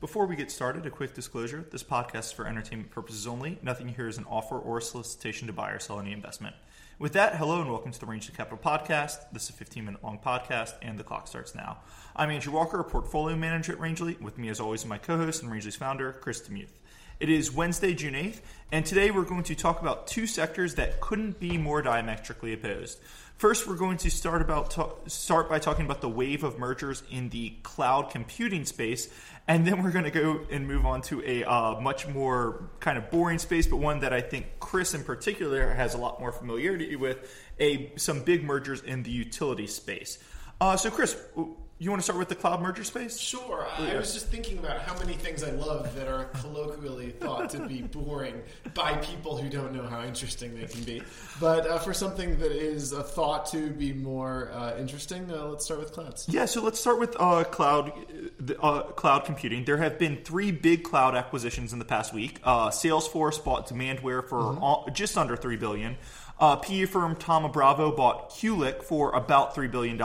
Before we get started, a quick disclosure this podcast is for entertainment purposes only. Nothing here is an offer or a solicitation to buy or sell any investment. With that, hello and welcome to the Rangeley Capital Podcast. This is a 15 minute long podcast, and the clock starts now. I'm Andrew Walker, a portfolio manager at Rangeley. With me, as always, my co host and Rangeley's founder, Chris Demuth. It is Wednesday, June 8th, and today we're going to talk about two sectors that couldn't be more diametrically opposed. First, we're going to start about start by talking about the wave of mergers in the cloud computing space, and then we're going to go and move on to a uh, much more kind of boring space, but one that I think Chris in particular has a lot more familiarity with. A some big mergers in the utility space. Uh, so, Chris, you want to start with the cloud merger space? Sure. I was just thinking about how many things I love that are colloquially thought to be boring by people who don't know how interesting they can be. But uh, for something that is a thought to be more uh, interesting, uh, let's start with clouds. Yeah. So let's start with uh, cloud uh, cloud computing. There have been three big cloud acquisitions in the past week. Uh, Salesforce bought Demandware for mm-hmm. all, just under three billion. Uh, PE firm Thoma Bravo bought Qlik for about $3 billion,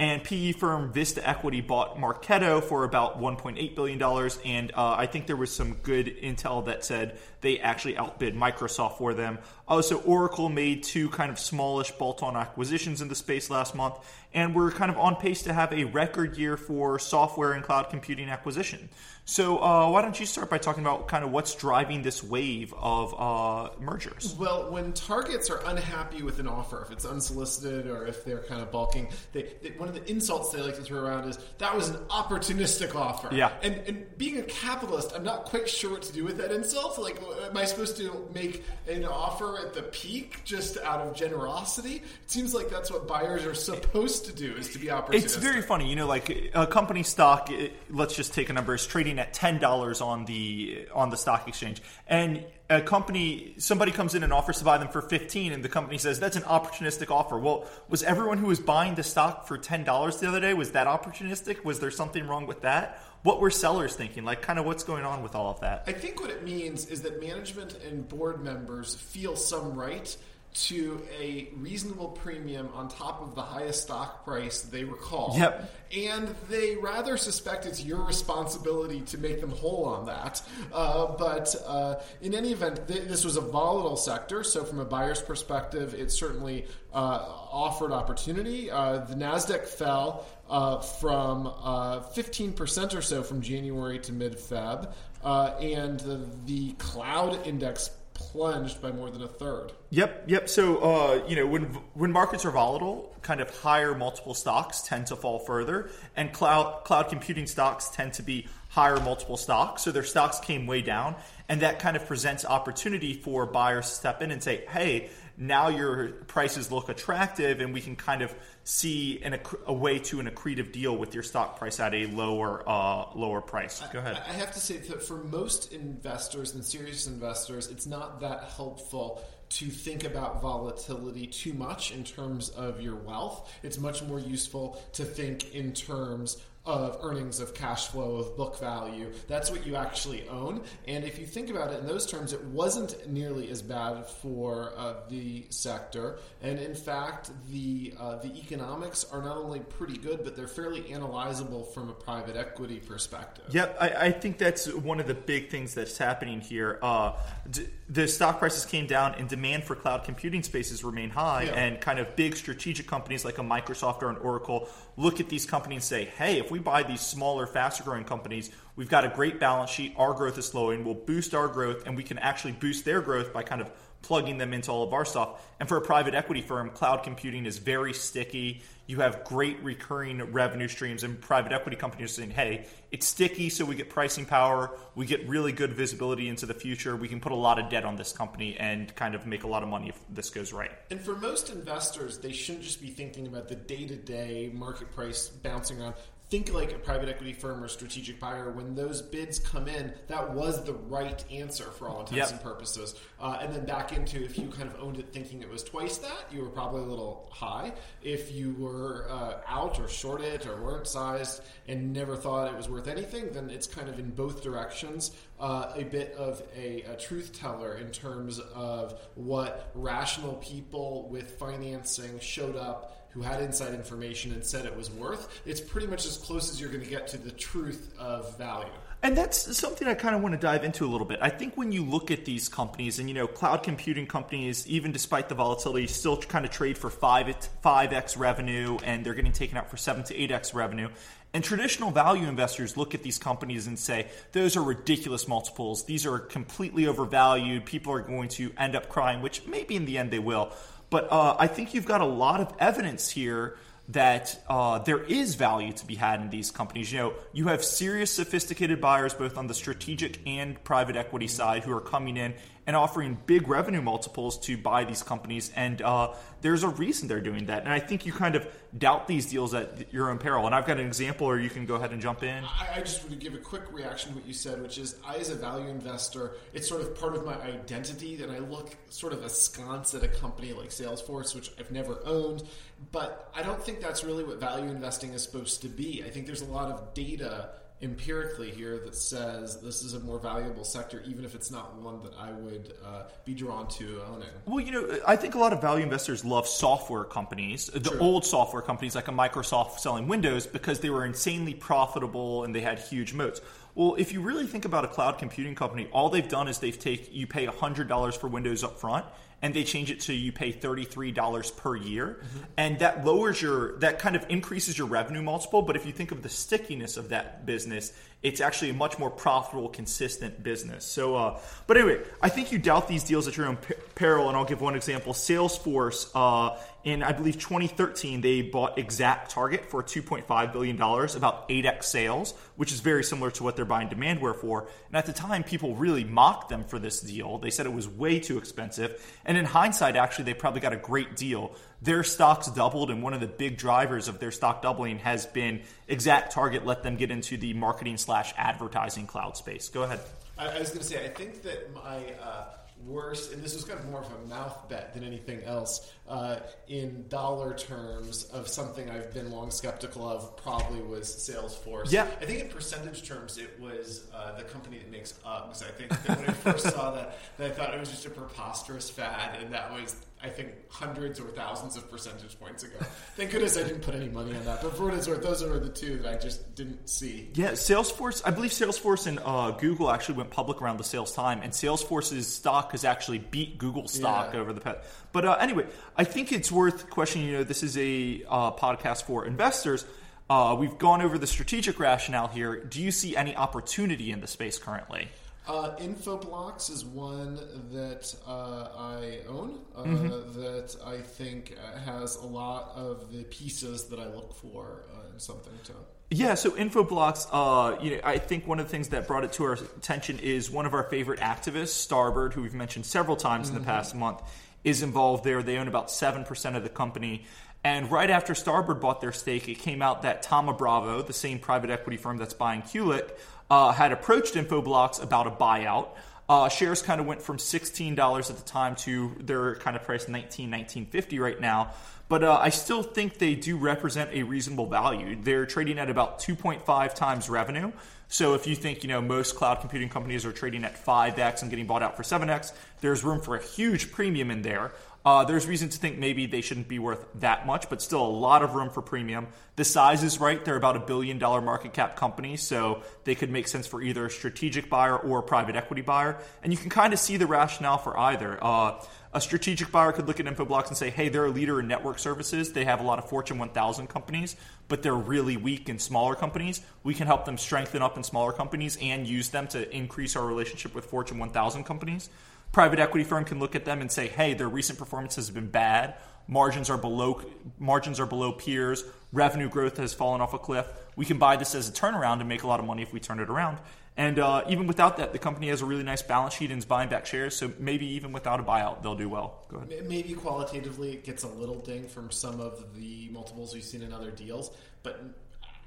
and PE firm Vista Equity bought Marketo for about $1.8 billion. And uh, I think there was some good intel that said they actually outbid Microsoft for them. Also, Oracle made two kind of smallish bolt on acquisitions in the space last month, and we're kind of on pace to have a record year for software and cloud computing acquisition. So, uh, why don't you start by talking about kind of what's driving this wave of uh, mergers? Well, when targets are unhappy with an offer, if it's unsolicited or if they're kind of bulking, they, they, one of the insults they like to throw around is that was an opportunistic offer. Yeah. And, and being a capitalist, I'm not quite sure what to do with that insult. Like, am I supposed to make an offer at the peak just out of generosity? It seems like that's what buyers are supposed to do, is to be opportunistic. It's very funny. You know, like a company stock, let's just take a number, is trading at ten dollars on the on the stock exchange, and a company somebody comes in and offers to buy them for 15 and the company says that's an opportunistic offer. Well was everyone who was buying the stock for $10 the other day was that opportunistic? Was there something wrong with that? What were sellers thinking? Like kind of what's going on with all of that? I think what it means is that management and board members feel some right to a reasonable premium on top of the highest stock price they recall. Yep. And they rather suspect it's your responsibility to make them whole on that. Uh, but uh, in any event, th- this was a volatile sector. So, from a buyer's perspective, it certainly uh, offered opportunity. Uh, the NASDAQ fell uh, from 15% uh, or so from January to mid Feb. and the, the cloud index plunged by more than a third. Yep, yep. So uh, you know when when markets are volatile, kind of higher multiple stocks tend to fall further, and cloud cloud computing stocks tend to be higher multiple stocks. So their stocks came way down, and that kind of presents opportunity for buyers to step in and say, "Hey, now your prices look attractive, and we can kind of see an, a way to an accretive deal with your stock price at a lower uh, lower price." Go ahead. I have to say that for most investors and serious investors, it's not that helpful to think about volatility too much in terms of your wealth. It's much more useful to think in terms of earnings, of cash flow, of book value. That's what you actually own. And if you think about it in those terms, it wasn't nearly as bad for uh, the sector. And in fact, the uh, the economics are not only pretty good, but they're fairly analyzable from a private equity perspective. Yep, I, I think that's one of the big things that's happening here. Uh, d- the stock prices came down, and demand for cloud computing spaces remain high. Yeah. And kind of big strategic companies like a Microsoft or an Oracle look at these companies and say, "Hey, if we buy these smaller, faster growing companies, we've got a great balance sheet. Our growth is slowing. We'll boost our growth, and we can actually boost their growth by kind of plugging them into all of our stuff. And for a private equity firm, cloud computing is very sticky. You have great recurring revenue streams, and private equity companies saying, hey, it's sticky, so we get pricing power. We get really good visibility into the future. We can put a lot of debt on this company and kind of make a lot of money if this goes right. And for most investors, they shouldn't just be thinking about the day to day market price bouncing around think like a private equity firm or strategic buyer. When those bids come in, that was the right answer for all intents yep. and purposes. Uh, and then back into if you kind of owned it thinking it was twice that, you were probably a little high. If you were uh, out or short it or weren't sized and never thought it was worth anything, then it's kind of in both directions uh, a bit of a, a truth teller in terms of what rational people with financing showed up who had inside information and said it was worth, it's pretty much as close as you're going to get to the truth of value. And that's something I kind of want to dive into a little bit. I think when you look at these companies, and you know, cloud computing companies, even despite the volatility, still kind of trade for five five x revenue, and they're getting taken out for seven to eight x revenue. And traditional value investors look at these companies and say, those are ridiculous multiples. These are completely overvalued. People are going to end up crying, which maybe in the end they will. But uh, I think you've got a lot of evidence here that uh, there is value to be had in these companies. You know, you have serious, sophisticated buyers both on the strategic and private equity side who are coming in and offering big revenue multiples to buy these companies. And uh, there's a reason they're doing that. And I think you kind of doubt these deals at your own peril. And I've got an example, or you can go ahead and jump in. I, I just want to give a quick reaction to what you said, which is I, as a value investor, it's sort of part of my identity that I look sort of askance at a company like Salesforce, which I've never owned. But I don't think that's really what value investing is supposed to be. I think there's a lot of data empirically here that says this is a more valuable sector, even if it's not one that I would uh, be drawn to owning. Well, you know, I think a lot of value investors love software companies, the True. old software companies like a Microsoft selling Windows because they were insanely profitable and they had huge moats. Well, if you really think about a cloud computing company, all they've done is they've take you pay $100 for Windows up front and they change it to you pay $33 per year mm-hmm. and that lowers your that kind of increases your revenue multiple but if you think of the stickiness of that business it's actually a much more profitable consistent business so uh, but anyway i think you doubt these deals at your own peril and i'll give one example salesforce uh, in I believe 2013, they bought Exact Target for 2.5 billion dollars, about 8x sales, which is very similar to what they're buying Demandware for. And at the time, people really mocked them for this deal. They said it was way too expensive. And in hindsight, actually, they probably got a great deal. Their stocks doubled, and one of the big drivers of their stock doubling has been Exact Target let them get into the marketing slash advertising cloud space. Go ahead. I, I was going to say, I think that my uh, worse, and this was kind of more of a mouth bet than anything else, uh, in dollar terms of something I've been long skeptical of probably was Salesforce. Yeah. I think in percentage terms it was uh, the company that makes Uggs. I think when I first saw that, that I thought it was just a preposterous fad, and that was I think hundreds or thousands of percentage points ago. Thank goodness I didn't put any money on that. But for what it's worth, those are the two that I just didn't see. Yeah, Salesforce. I believe Salesforce and uh, Google actually went public around the sales time, and Salesforce's stock has actually beat Google's stock yeah. over the past. But uh, anyway, I think it's worth questioning. You know, this is a uh, podcast for investors. Uh, we've gone over the strategic rationale here. Do you see any opportunity in the space currently? Uh, Infoblox is one that uh, I own uh, mm-hmm. that I think has a lot of the pieces that I look for uh, in something to. Yeah, so Infoblox, uh, you know, I think one of the things that brought it to our attention is one of our favorite activists, Starboard, who we've mentioned several times mm-hmm. in the mm-hmm. past month, is involved there. They own about seven percent of the company. And right after Starboard bought their stake, it came out that Thoma Bravo, the same private equity firm that's buying Qlik, uh, had approached Infoblox about a buyout. Uh, shares kind of went from $16 at the time to their kind of price 19 1950 right now but uh, i still think they do represent a reasonable value. They're trading at about 2.5 times revenue. So if you think you know most cloud computing companies are trading at 5x and getting bought out for 7x there's room for a huge premium in there uh, there's reason to think maybe they shouldn't be worth that much, but still a lot of room for premium. The size is right. They're about a billion dollar market cap company, so they could make sense for either a strategic buyer or a private equity buyer. And you can kind of see the rationale for either. Uh, a strategic buyer could look at Infoblox and say, hey, they're a leader in network services. They have a lot of Fortune 1000 companies, but they're really weak in smaller companies. We can help them strengthen up in smaller companies and use them to increase our relationship with Fortune 1000 companies private equity firm can look at them and say, "Hey, their recent performance has been bad. Margins are below margins are below peers. Revenue growth has fallen off a cliff. We can buy this as a turnaround and make a lot of money if we turn it around." And uh, even without that, the company has a really nice balance sheet and is buying back shares. So maybe even without a buyout, they'll do well. Go ahead. Maybe qualitatively, it gets a little ding from some of the multiples we've seen in other deals, but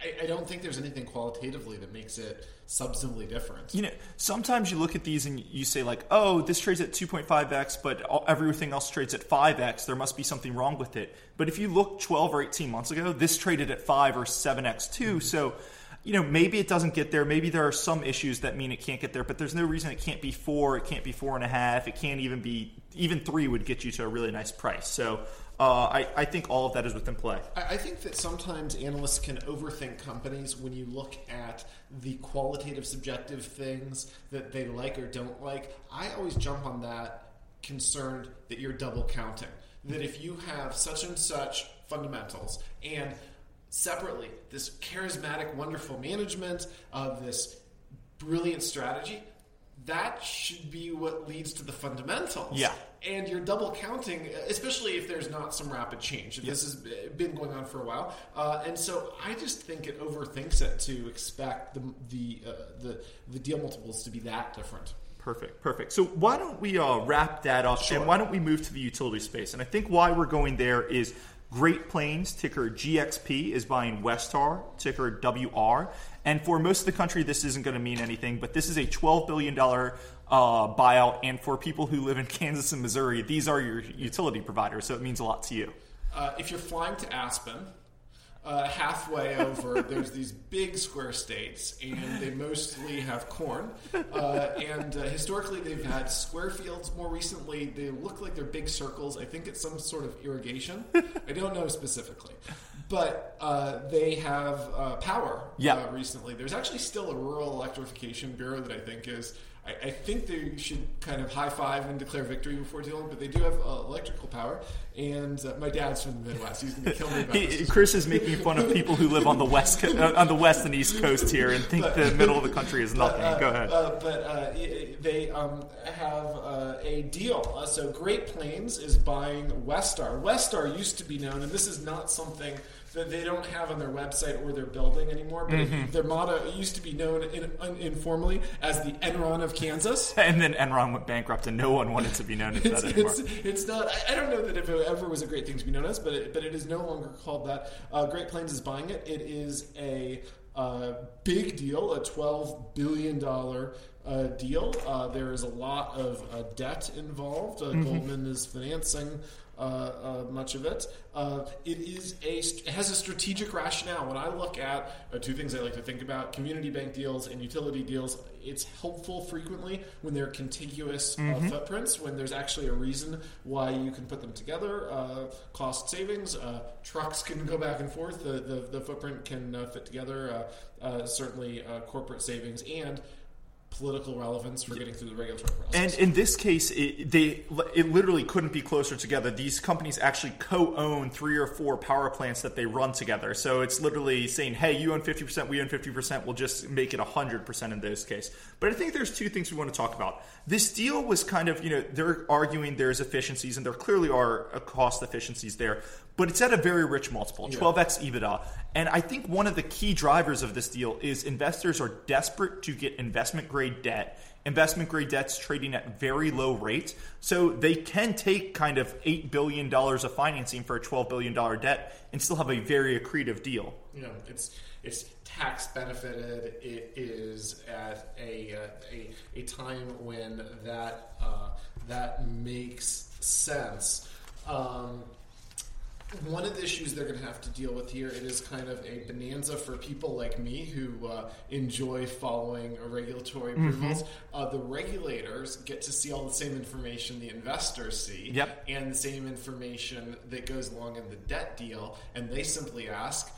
I, I, don't think there's anything qualitatively that makes it substantively different. You know, sometimes you look at these and you say like, "Oh, this trades at 2.5x, but everything else trades at 5x. There must be something wrong with it." But if you look 12 or 18 months ago, this traded at 5 or 7x too. Mm-hmm. So you know, maybe it doesn't get there. Maybe there are some issues that mean it can't get there, but there's no reason it can't be four. It can't be four and a half. It can't even be even three would get you to a really nice price. So uh, I, I think all of that is within play. I I think that sometimes analysts can overthink companies when you look at the qualitative, subjective things that they like or don't like. I always jump on that concerned that you're double counting. That if you have such and such fundamentals and separately this charismatic, wonderful management of this brilliant strategy, that should be what leads to the fundamentals. Yeah. And you're double counting, especially if there's not some rapid change. If This has been going on for a while, uh, and so I just think it overthinks it to expect the the uh, the the deal multiples to be that different. Perfect, perfect. So why don't we uh, wrap that up Sure. and why don't we move to the utility space? And I think why we're going there is Great Plains, ticker GXP, is buying Westar, ticker WR. And for most of the country, this isn't going to mean anything, but this is a $12 billion uh, buyout. And for people who live in Kansas and Missouri, these are your utility providers, so it means a lot to you. Uh, if you're flying to Aspen, uh, halfway over, there's these big square states, and they mostly have corn. Uh, and uh, historically, they've had square fields. More recently, they look like they're big circles. I think it's some sort of irrigation. I don't know specifically. But uh, they have uh, power Yeah. uh, recently. There's actually still a rural electrification bureau that I think is. I, I think they should kind of high five and declare victory before dealing, but they do have uh, electrical power. And uh, my dad's from the Midwest; he's going to kill me about He, this. Chris is making fun of people who live on the west co- uh, on the west and east coast here and think the middle of the country is nothing. Uh, Go ahead. Uh, but uh, they um, have uh, a deal. Uh, so Great Plains is buying Westar. Westar used to be known, and this is not something that they don't have on their website or their building anymore. But Mm-hmm. their motto used to be known in, un, informally as the Enron of Kansas. And then Enron went bankrupt, and no one wanted to be known as that anymore. it's, it's not. I, I don't know that if it ever was a great thing to be known as, but it, but it is no longer called that. Uh, Great Plains is buying it. It is a uh, big deal, a twelve billion dollar uh, deal. Uh, there is a lot of uh, debt involved. Uh, Goldman is financing. Uh, uh, much of it. Uh, it is a it has a strategic rationale. When I look at uh, two things I like to think about: community bank deals and utility deals. It's helpful frequently when they're contiguous uh, footprints. When there's actually a reason why you can put them together, uh, cost savings. Uh, trucks can go back and forth. The the, the footprint can uh, fit together. Uh, uh, certainly, uh, corporate savings and political relevance for getting through the regulatory process. And in this case, it, they it literally couldn't be closer together. These companies actually co-own three or four power plants that they run together. So it's literally saying, "Hey, you own fifty percent, we own fifty percent. We'll just make it hundred percent in this case." But I think there's two things we want to talk about. This deal was kind of, you know, they're arguing there's efficiencies, and there clearly are cost efficiencies there. But it's at a very rich multiple, 12x EBITDA. And I think one of the key drivers of this deal is investors are desperate to get investment grade debt investment grade debt's trading at very low rates. So they can take kind of $8 billion of financing for a $12 billion debt and still have a very accretive deal. you know, it's it's tax benefited. It is at a a, a time when that uh, that makes sense. Um, one of the issues they're going to have to deal with here it is kind of a bonanza for people like me who uh, enjoy following regulatory approvals. Uh, the regulators get to see all the same information the investors see, Yep. and the same information that goes along in the debt deal, and they simply ask,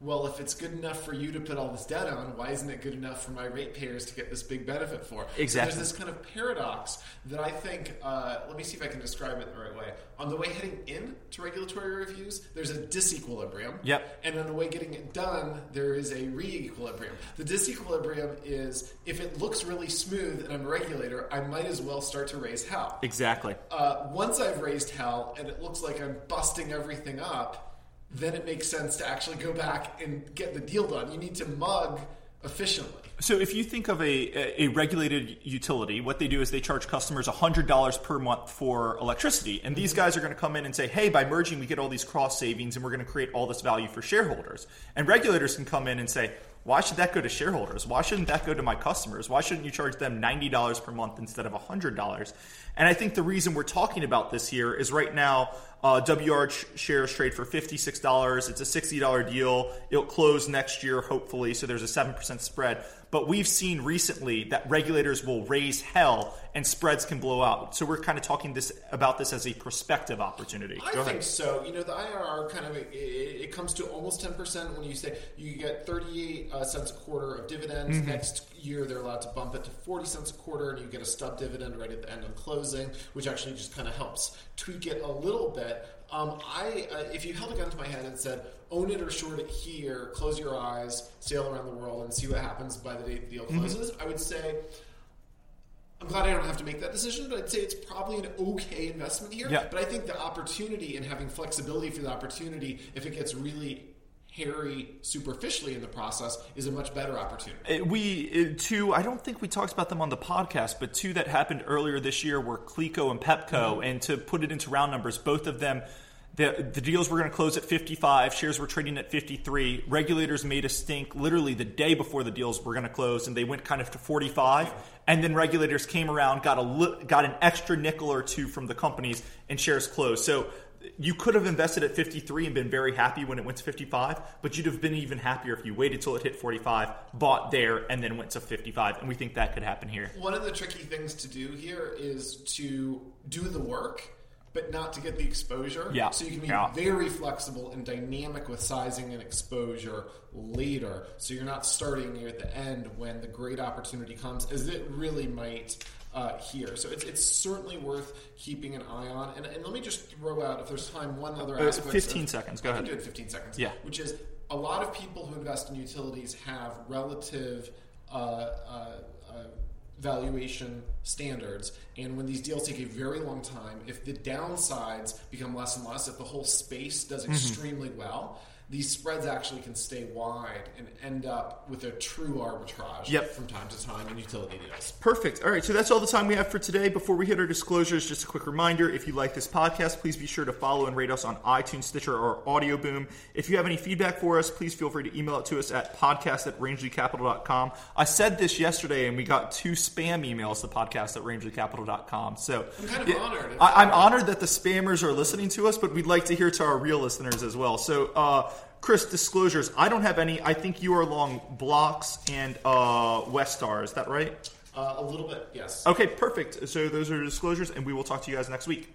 well, if it's good enough for you to put all this debt on, why isn't it good enough for my ratepayers to get this big benefit for? So Exactly. there's this kind of paradox that I think, uh, let me see if I can describe it the right way. On the way heading in to regulatory reviews, there's a disequilibrium. Yep. And on the way getting it done, there is a re-equilibrium. The disequilibrium is if it looks really smooth and I'm a regulator, I might as well start to raise hell. Exactly. Uh, once I've raised hell and it looks like I'm busting everything up, then it makes sense to actually go back and get the deal done. You need to mug efficiently. So if you think of a, a regulated utility, what they do is they charge customers $100 per month for electricity. And these mm-hmm. guys are going to come in and say, hey, by merging, we get all these cross savings and we're going to create all this value for shareholders. And regulators can come in and say, Why should that go to shareholders? Why shouldn't that go to my customers? Why shouldn't you charge them $90 per month instead of $100? And I think the reason we're talking about this here is right now, uh, WR shares trade for $56. It's a $60 deal. It'll close next year, hopefully, so there's a 7% spread. But we've seen recently that regulators will raise hell and spreads can blow out. So we're kind of talking this about this as a prospective opportunity. I think so. You know, the IRR kind of it, it comes to almost ten percent when you say you get thirty-eight uh, cents a quarter of dividends. Mm-hmm. Next year, they're allowed to bump it to forty cents a quarter, and you get a stub dividend right at the end of closing, which actually just kind of helps tweak it a little bit. Um, I, uh, if you held a gun to my head and said, own it or short it here, close your eyes, sail around the world, and see what happens by the date the deal mm-hmm. closes, mm-hmm. I would say, I'm glad I don't have to make that decision, but I'd say it's probably an okay investment here. Yeah. But I think the opportunity and having flexibility for the opportunity, if it gets really hairy superficially in the process is a much better opportunity. Uh, we uh, two, I don't think we talked about them on the podcast, but two that happened earlier this year were Cleco and Pepco, mm-hmm. and to put it into round numbers, both of them the, the deals were going to close at 55. Shares were trading at 53. Regulators made a stink literally the day before the deals were going to close, and they went kind of to 45. And then regulators came around, got a got an extra nickel or two from the companies, and shares closed. So you could have invested at 53 and been very happy when it went to 55, but you'd have been even happier if you waited till it hit 45, bought there, and then went to 55. And we think that could happen here. One of the tricky things to do here is to do the work but not to get the exposure. Yeah. So you can be yeah. very flexible and dynamic with sizing and exposure later. So you're not starting near the end when the great opportunity comes, as it really might uh, here. So it's, it's certainly worth keeping an eye on. And, and let me just throw out, if there's time, one other uh, aspect. 15 of, seconds. Go I ahead. do it 15 seconds. Yeah. Which is a lot of people who invest in utilities have relative. Uh, uh valuation standards. And when these deals take a very long time, if the downsides become less and less, if the whole space does mm-hmm. extremely well, these spreads actually can stay wide and end up with a true arbitrage yep. from time to time in utility deals. Perfect. All right, so that's all the time we have for today. Before we hit our disclosures, just a quick reminder if you like this podcast, please be sure to follow and rate us on iTunes, Stitcher, or Audio Boom. If you have any feedback for us, please feel free to email it to us at podcast at rangeleycapital.com. I said this yesterday, and we got two spam emails to podcast at rangeleycapital.com. So I'm kind of honored. I, am honored that the spammers are listening to us, but we'd like to hear to our real listeners as well. So, uh, Chris, disclosures. I don't have any. I think you are along blocks and uh, Westar. Is that right? Uh, a little bit, yes. Okay, perfect. So those are disclosures, and we will talk to you guys next week.